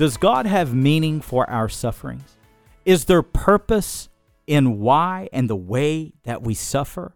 Does God have meaning for our sufferings? Is there purpose in why and the way that we suffer?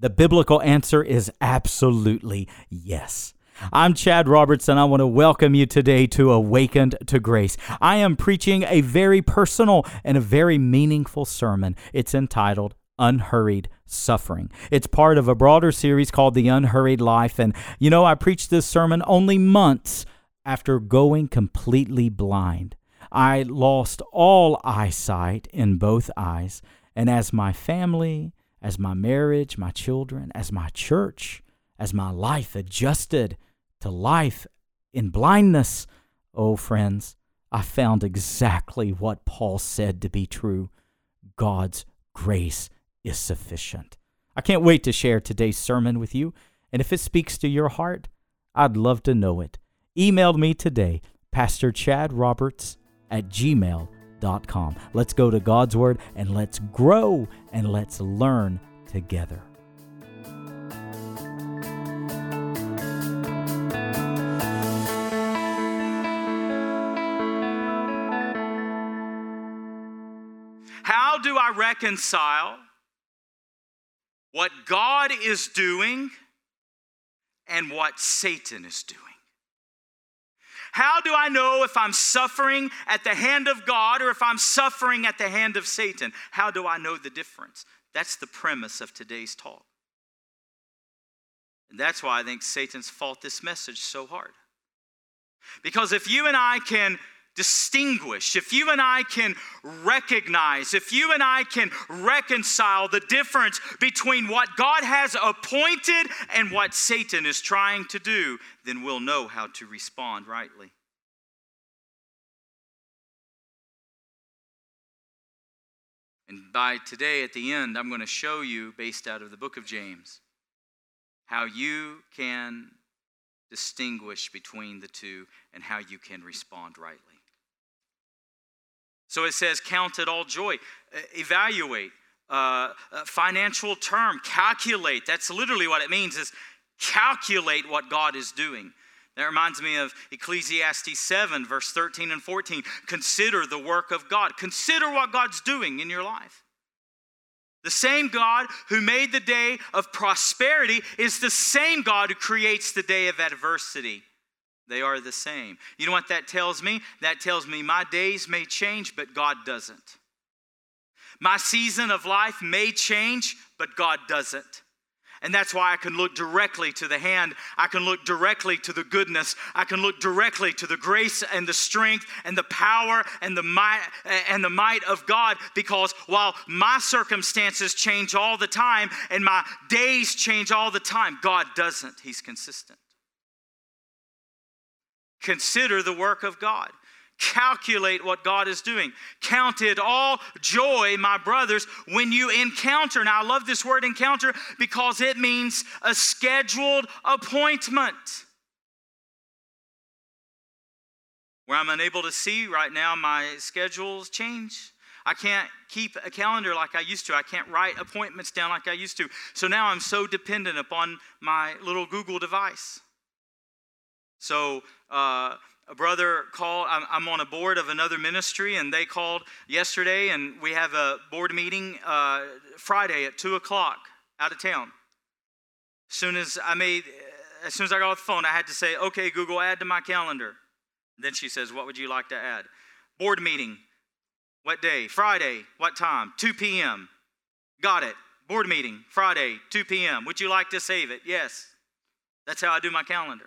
The biblical answer is absolutely yes. I'm Chad Robertson. and I want to welcome you today to Awaken to Grace. I am preaching a very personal and a very meaningful sermon. It's entitled Unhurried Suffering. It's part of a broader series called The Unhurried Life. And you know, I preached this sermon only months after going completely blind. I lost all eyesight in both eyes. And as my family, as my marriage, my children, as my church, as my life adjusted to life in blindness, oh, friends, I found exactly what Paul said to be true God's grace is sufficient. I can't wait to share today's sermon with you, and if it speaks to your heart, I'd love to know it. Email me today, Pastor Chad Roberts at gmail.com. Let's go to God's Word and let's grow and let's learn together. How do I reconcile what God is doing and what Satan is doing? How do I know if I'm suffering at the hand of God or if I'm suffering at the hand of Satan? How do I know the difference? That's the premise of today's talk. And that's why I think Satan's fought this message so hard. Because if you and I can distinguish, if you and I can recognize, if you and I can reconcile the difference between what God has appointed and what Satan is trying to do, then we'll know how to respond rightly. And by today, at the end, I'm going to show you, based out of the book of James, how you can distinguish between the two and how you can respond rightly. So it says, count it all joy, evaluate, uh, financial term, calculate. That's literally what it means is calculate what God is doing. That reminds me of Ecclesiastes 7, verse 13 and 14. Consider the work of God. Consider what God's doing in your life. The same God who made the day of prosperity is the same God who creates the day of adversity. They are the same. You know what that tells me? That tells me my days may change, but God doesn't. My season of life may change, but God doesn't. And that's why I can look directly to the hand. I can look directly to the goodness. I can look directly to the grace and the strength and the power and the might and the might of God because while my circumstances change all the time and my days change all the time, God doesn't. He's consistent. Consider the work of God. Calculate what God is doing. Count it all joy, my brothers, when you encounter. Now, I love this word encounter because it means a scheduled appointment. Where I'm unable to see right now, my schedules change. I can't keep a calendar like I used to. I can't write appointments down like I used to. So now I'm so dependent upon my little Google device. So, uh, a brother called, I'm, I'm, on a board of another ministry, and they called yesterday, and we have a board meeting uh, Friday at 2 o'clock out of town. As soon as I made, as soon as I got off the phone, I had to say, okay, Google, add to my calendar. then she says, what would you like to add? Board meeting. What day? Friday. What time? 2 p.m. Got it. Board meeting. Friday, 2 p.m. Would you like to save it? Yes. That's how I do my calendar.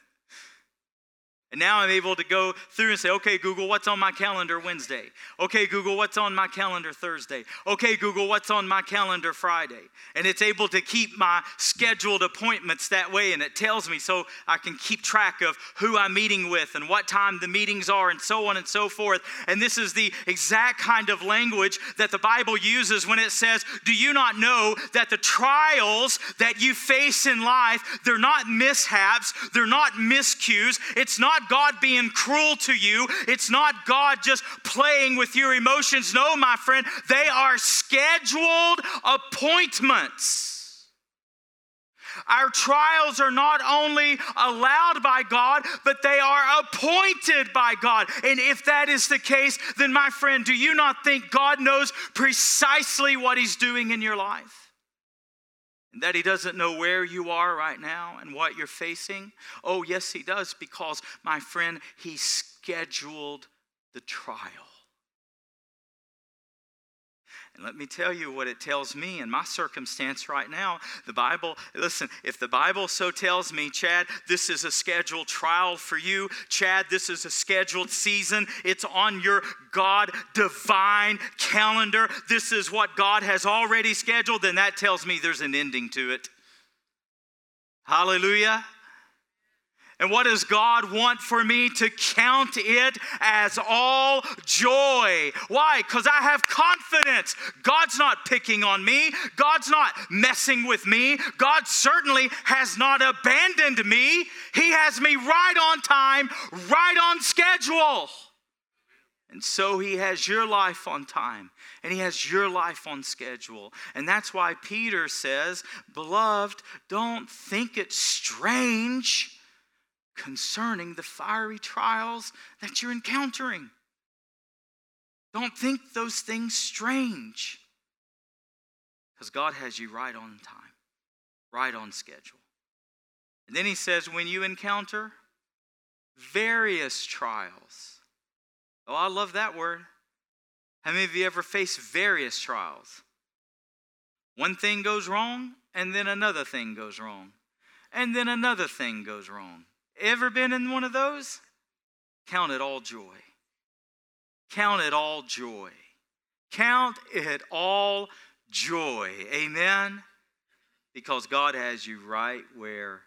And now I'm able to go through and say, okay, Google, what's on my calendar Wednesday? Okay, Google, what's on my calendar Thursday? Okay, Google, what's on my calendar Friday? And it's able to keep my scheduled appointments that way. And it tells me so I can keep track of who I'm meeting with and what time the meetings are and so on and so forth. And this is the exact kind of language that the Bible uses when it says, Do you not know that the trials that you face in life, they're not mishaps, they're not miscues, it's not not God being cruel to you. It's not God just playing with your emotions. No, my friend, they are scheduled appointments. Our trials are not only allowed by God, but they are appointed by God. And if that is the case, then my friend, do you not think God knows precisely what He's doing in your life? And that He doesn't know where you are right now and what you're facing? Oh, yes, He does, because, my friend, He scheduled the trial. And let me tell you what it tells me in my circumstance right now. The Bible, listen, if the Bible so tells me, Chad, this is a scheduled trial for you, Chad, this is a scheduled season, it's on your God divine calendar, this is what God has already scheduled, then that tells me there's an ending to it. Hallelujah. And what does God want for me? To count it as all joy. Why? Because I have confidence. God's not picking on me, God's not messing with me. God certainly has not abandoned me. He has me right on time, right on schedule. And so he has your life on time and he has your life on schedule. And that's why Peter says, Beloved, don't think it strange concerning the fiery trials that you're encountering. Don't think those things strange because God has you right on time, right on schedule. And then he says, when you encounter various trials. Oh, I love that word. How many of you ever faced various trials? One thing goes wrong, and then another thing goes wrong, and then another thing goes wrong. Ever been in one of those? Count it all joy. Count it all joy. Count it all joy. Amen? Because God has you right where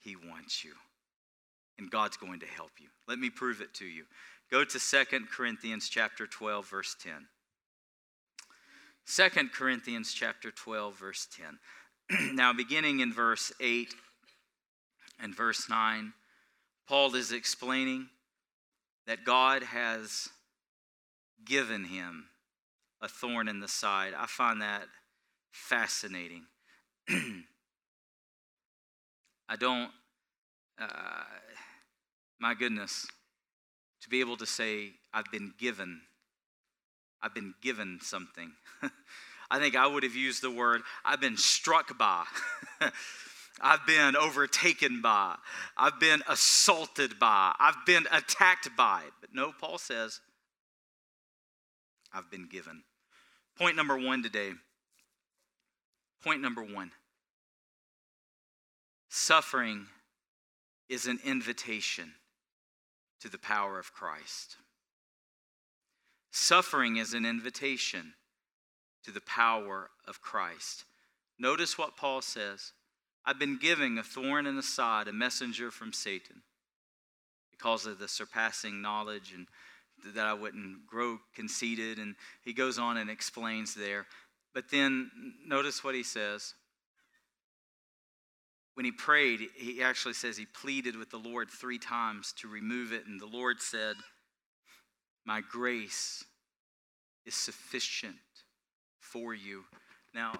He wants you. And God's going to help you. Let me prove it to you. Go to Second Corinthians chapter 12, verse 10. 2 Corinthians chapter 12, verse 10. now, beginning in verse 8 and verse 9, Paul is explaining that God has given him a thorn in the side. I find that fascinating. I don't, uh, my goodness, to be able to say, I've been given, I've been given something. I think I would have used the word, I've been struck by. I've been overtaken by, I've been assaulted by, I've been attacked by. But no, Paul says, I've been given. Point number one today. Point number one suffering is an invitation to the power of Christ. Suffering is an invitation to the power of Christ. Notice what Paul says. I've been giving a thorn in the side, a messenger from Satan, because of the surpassing knowledge and that I wouldn't grow conceited. And he goes on and explains there. But then notice what he says. When he prayed, he actually says he pleaded with the Lord three times to remove it. And the Lord said, My grace is sufficient for you. Now,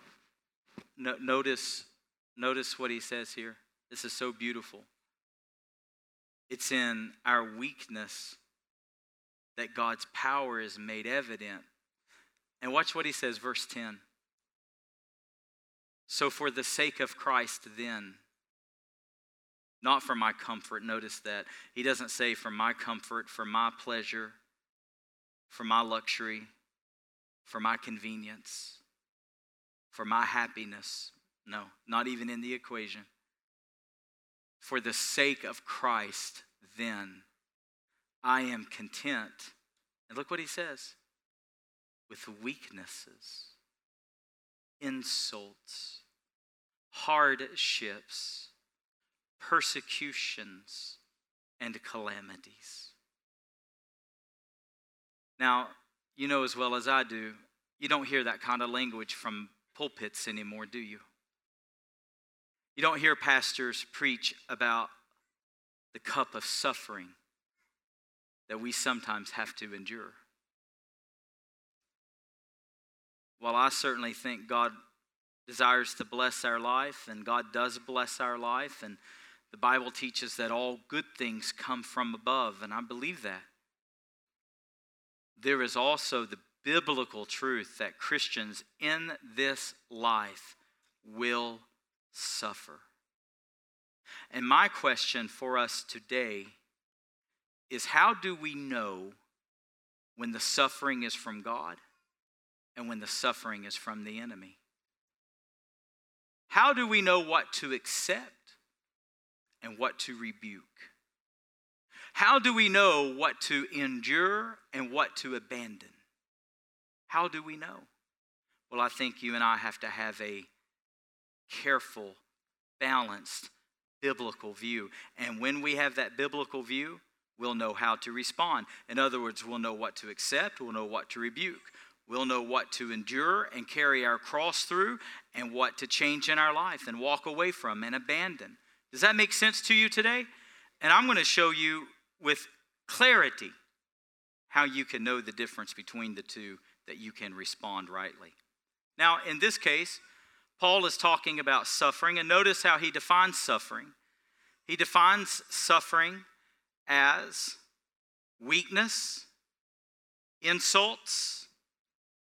no, notice Notice what he says here. This is so beautiful. It's in our weakness that God's power is made evident. And watch what he says, verse 10. So, for the sake of Christ, then, not for my comfort, notice that. He doesn't say for my comfort, for my pleasure, for my luxury, for my convenience, for my happiness. No, not even in the equation. For the sake of Christ, then, I am content. And look what he says with weaknesses, insults, hardships, persecutions, and calamities. Now, you know as well as I do, you don't hear that kind of language from pulpits anymore, do you? You don't hear pastors preach about the cup of suffering that we sometimes have to endure. While I certainly think God desires to bless our life, and God does bless our life. And the Bible teaches that all good things come from above, and I believe that. There is also the biblical truth that Christians in this life will suffer. And my question for us today is how do we know when the suffering is from God and when the suffering is from the enemy? How do we know what to accept and what to rebuke? How do we know what to endure and what to abandon? How do we know? Well, I think you and I have to have a careful, balanced, biblical view. And when we have that biblical view, we'll know how to respond. In other words, we'll know what to accept, we'll know what to rebuke, we'll know what to endure and carry our cross through, and what to change in our life and walk away from and abandon. Does that make sense to you today? And I'm going to show you with clarity how you can know the difference between the two that you can respond rightly. Now, in this case, Paul is talking about suffering, and notice how he defines suffering. He defines suffering as weakness, insults,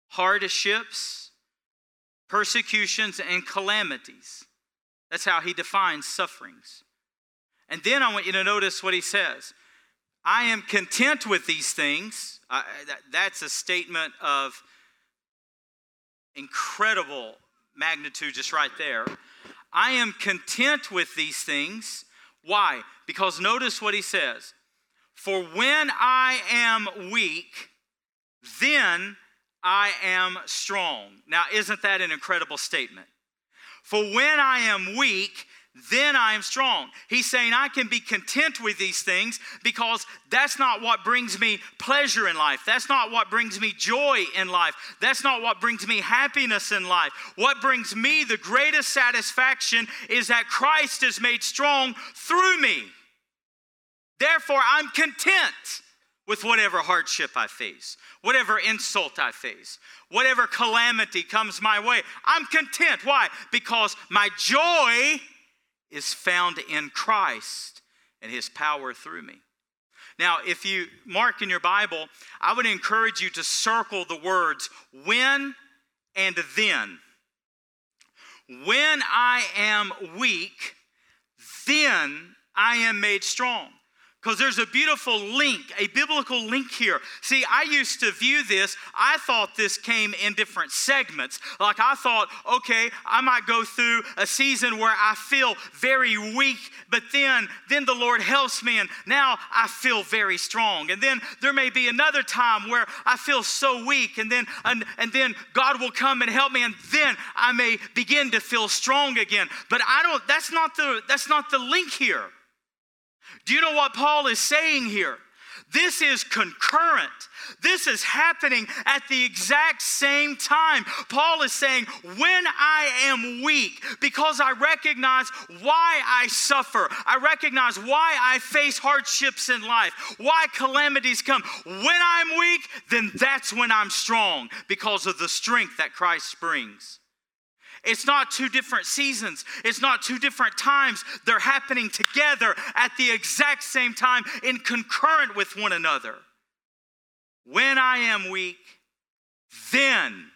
hardships, persecutions, and calamities. That's how he defines sufferings. And then I want you to notice what he says I am content with these things. Uh, that, that's a statement of incredible magnitude, just right there. I am content with these things. Why? Because notice what he says For when I am weak, then I am strong. Now, isn't that an incredible statement? For when I am weak, then I am strong. He's saying I can be content with these things because that's not what brings me pleasure in life. That's not what brings me joy in life. That's not what brings me happiness in life. What brings me the greatest satisfaction is that Christ is made strong through me. Therefore, I'm content with whatever hardship I face, whatever insult I face, whatever calamity comes my way. I'm content. Why? Because my joy is found in Christ and his power through me. Now, if you mark in your Bible, I would encourage you to circle the words when and then. When I am weak, then I am made strong because there's a beautiful link, a biblical link here. See, I used to view this, I thought this came in different segments. Like I thought, okay, I might go through a season where I feel very weak, but then then the Lord helps me and now I feel very strong. And then there may be another time where I feel so weak and then and, and then God will come and help me and then I may begin to feel strong again. But I don't that's not the that's not the link here. Do you know what Paul is saying here? This is concurrent. This is happening at the exact same time. Paul is saying, When I am weak, because I recognize why I suffer, I recognize why I face hardships in life, why calamities come. When I'm weak, then that's when I'm strong because of the strength that Christ brings. It's not two different seasons, it's not two different times. They're happening together at the exact same time in concurrent with one another. When I am weak, then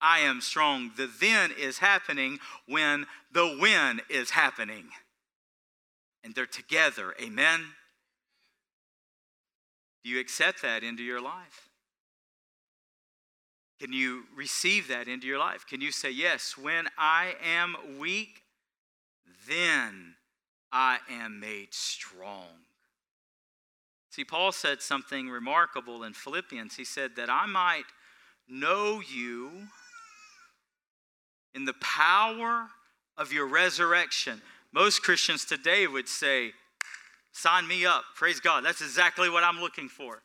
I am strong. The then is happening when the when is happening. And they're together. Amen. Do you accept that into your life? Can you receive that into your life? Can you say, Yes, when I am weak, then I am made strong? See, Paul said something remarkable in Philippians. He said that I might know you in the power of your resurrection. Most Christians today would say, Sign me up. Praise God. That's exactly what I'm looking for.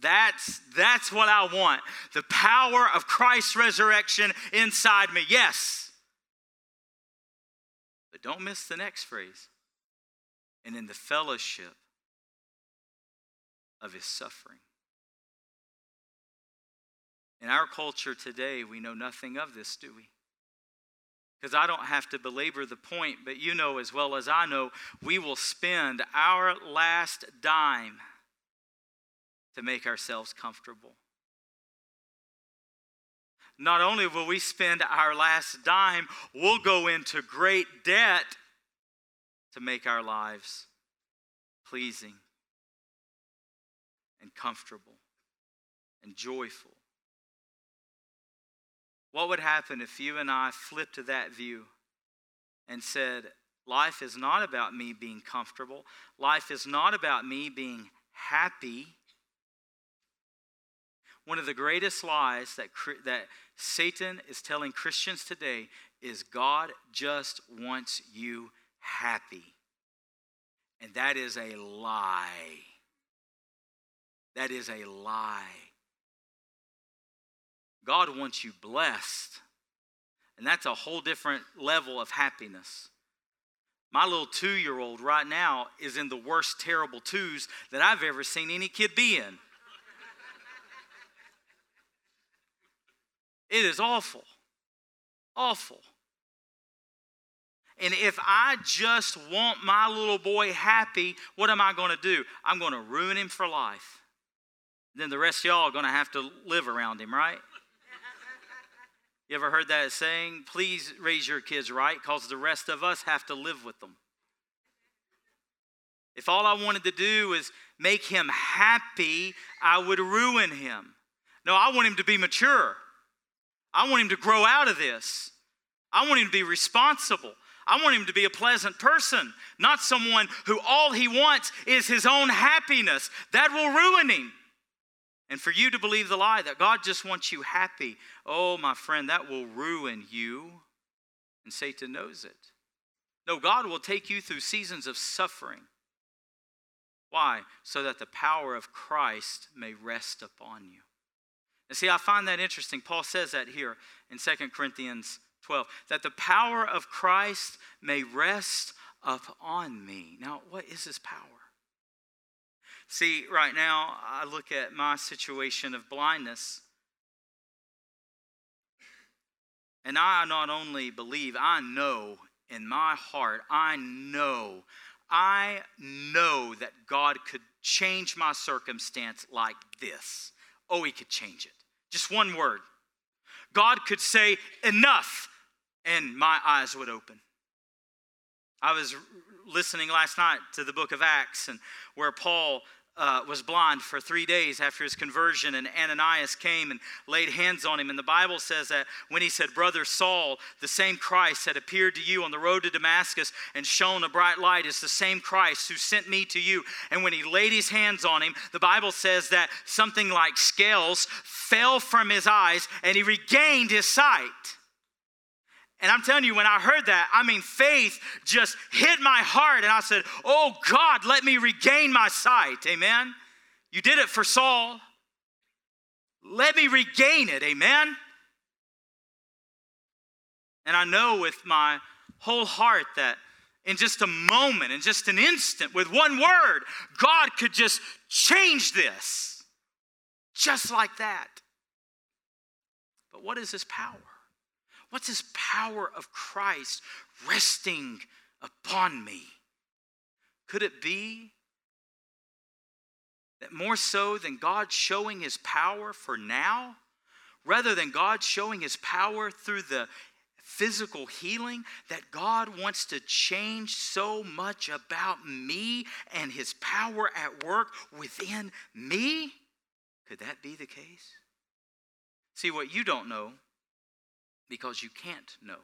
That's, that's what I want. The power of Christ's resurrection inside me. Yes. But don't miss the next phrase. And in the fellowship of his suffering. In our culture today, we know nothing of this, do we? because I don't have to belabor the point, but you know as well as I know, we will spend our last dime to make ourselves comfortable. Not only will we spend our last dime, we'll go into great debt to make our lives pleasing and comfortable and joyful. What would happen if you and I flipped to that view and said, Life is not about me being comfortable. Life is not about me being happy. One of the greatest lies that, that Satan is telling Christians today is God just wants you happy. And that is a lie. That is a lie. God wants you blessed. And that's a whole different level of happiness. My little two year old right now is in the worst terrible twos that I've ever seen any kid be in. It is awful. Awful. And if I just want my little boy happy, what am I going to do? I'm going to ruin him for life. Then the rest of y'all are going to have to live around him, right? You ever heard that saying? Please raise your kids right because the rest of us have to live with them. If all I wanted to do was make him happy, I would ruin him. No, I want him to be mature. I want him to grow out of this. I want him to be responsible. I want him to be a pleasant person, not someone who all he wants is his own happiness. That will ruin him. And for you to believe the lie that God just wants you happy, oh, my friend, that will ruin you. And Satan knows it. No, God will take you through seasons of suffering. Why? So that the power of Christ may rest upon you. And see, I find that interesting. Paul says that here in 2 Corinthians 12, that the power of Christ may rest upon me. Now, what is this power? See, right now, I look at my situation of blindness, and I not only believe, I know in my heart, I know, I know that God could change my circumstance like this. Oh, He could change it. Just one word. God could say, enough, and my eyes would open. I was listening last night to the book of Acts and where Paul uh, was blind for three days after his conversion, and Ananias came and laid hands on him. And the Bible says that when he said, Brother Saul, the same Christ had appeared to you on the road to Damascus and shone a bright light is the same Christ who sent me to you. And when he laid his hands on him, the Bible says that something like scales fell from his eyes and he regained his sight. And I'm telling you, when I heard that, I mean, faith just hit my heart. And I said, Oh God, let me regain my sight. Amen. You did it for Saul. Let me regain it. Amen. And I know with my whole heart that in just a moment, in just an instant, with one word, God could just change this. Just like that. But what is his power? What's this power of Christ resting upon me? Could it be that more so than God showing his power for now, rather than God showing his power through the physical healing, that God wants to change so much about me and his power at work within me? Could that be the case? See, what you don't know because you can't know.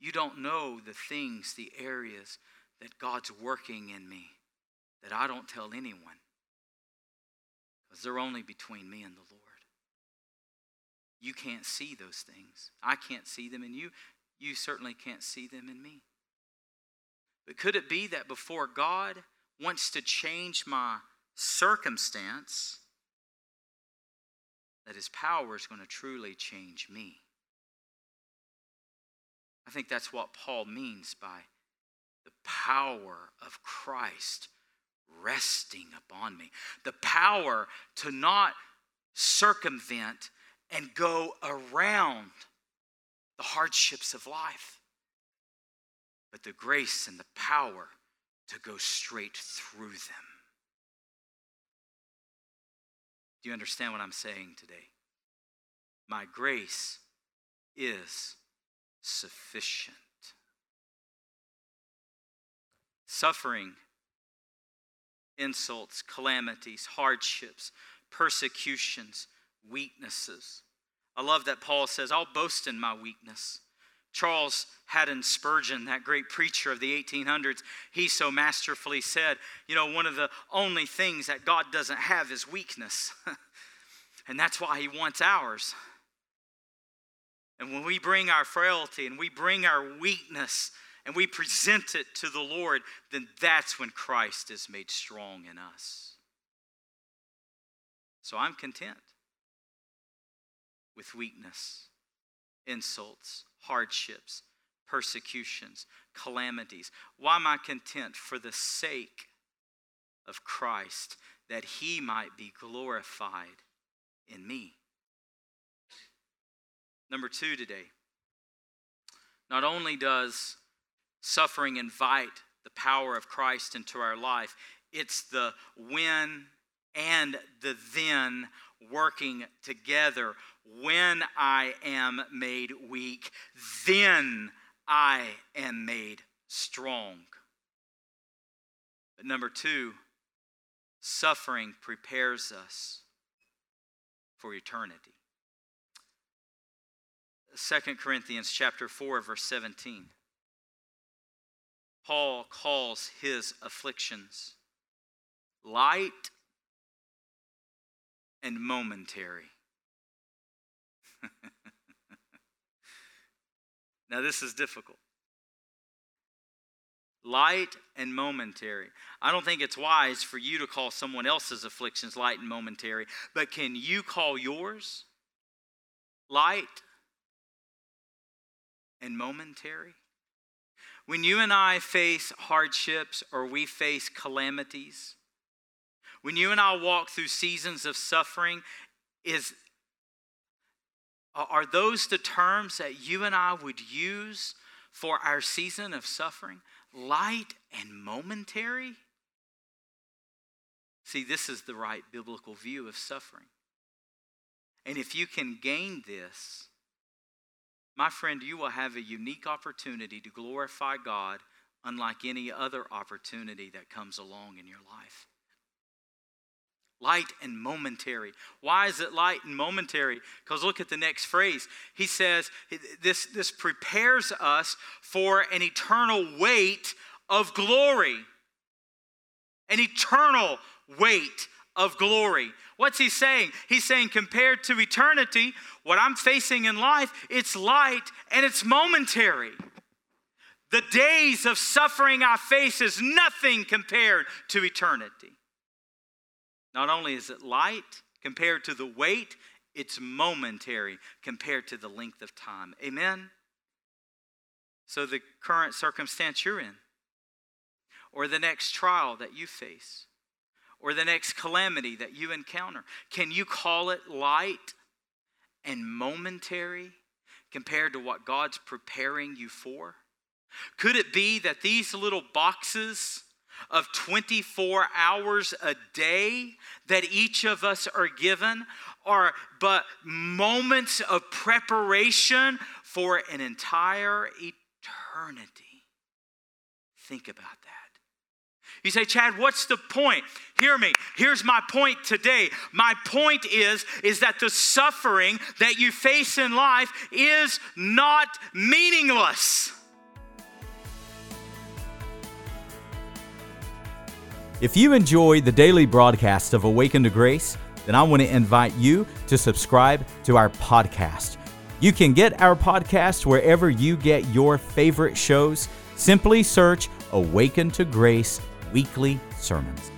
You don't know the things, the areas that God's working in me that I don't tell anyone because they're only between me and the Lord. You can't see those things. I can't see them in you. You certainly can't see them in me. But could it be that before God wants to change my circumstance, that his power is going to truly change me? I think that's what Paul means by the power of Christ resting upon me. The power to not circumvent and go around the hardships of life, but the grace and the power to go straight through them. Do you understand what I'm saying today? My grace is sufficient. Suffering, insults, calamities, hardships, persecutions, weaknesses. I love that Paul says, I'll boast in my weakness. Charles Haddon Spurgeon, that great preacher of the 1800s, he so masterfully said, You know, one of the only things that God doesn't have is weakness. and that's why he wants ours. And when we bring our frailty and we bring our weakness and we present it to the Lord, then that's when Christ is made strong in us. So I'm content with weakness, insults, hardships, persecutions, calamities. Why am I content? For the sake of Christ, that he might be glorified in me. Number two today. Not only does suffering invite the power of Christ into our life, it's the when and the then working together. When I am made weak, then I am made strong. But number two, suffering prepares us for eternity. 2 Corinthians chapter 4 verse 17. Paul calls his afflictions light and momentary. now, this is difficult. Light and momentary. I don't think it's wise for you to call someone else's afflictions light and momentary, but can you call yours light and momentary? When you and I face hardships or we face calamities, when you and I walk through seasons of suffering, is are those the terms that you and I would use for our season of suffering? Light and momentary? See, this is the right biblical view of suffering. And if you can gain this, my friend, you will have a unique opportunity to glorify God unlike any other opportunity that comes along in your life light and momentary. Why is it light and momentary? Because look at the next phrase. He says this, this prepares us for an eternal weight of glory. An eternal weight of glory. What's he saying? He's saying, compared to eternity, what I'm facing in life, it's light and it's momentary. The days of suffering I face is nothing compared to eternity. Not only is it light compared to the weight, it's momentary compared to the length of time. Amen? So, the current circumstance you're in, or the next trial that you face, or the next calamity that you encounter, can you call it light and momentary compared to what God's preparing you for? Could it be that these little boxes of 24 hours a day that each of us are given are but moments of preparation for an entire eternity. Think about that. You say, Chad, what's the point? Hear me. Here's my point today. My point is, is that the suffering that you face in life is not meaningless. If you enjoy the daily broadcast of Awaken to Grace, then I want to invite you to subscribe to our podcast. You can get our podcast wherever you get your favorite shows. Simply search Awaken to Grace Weekly Sermons.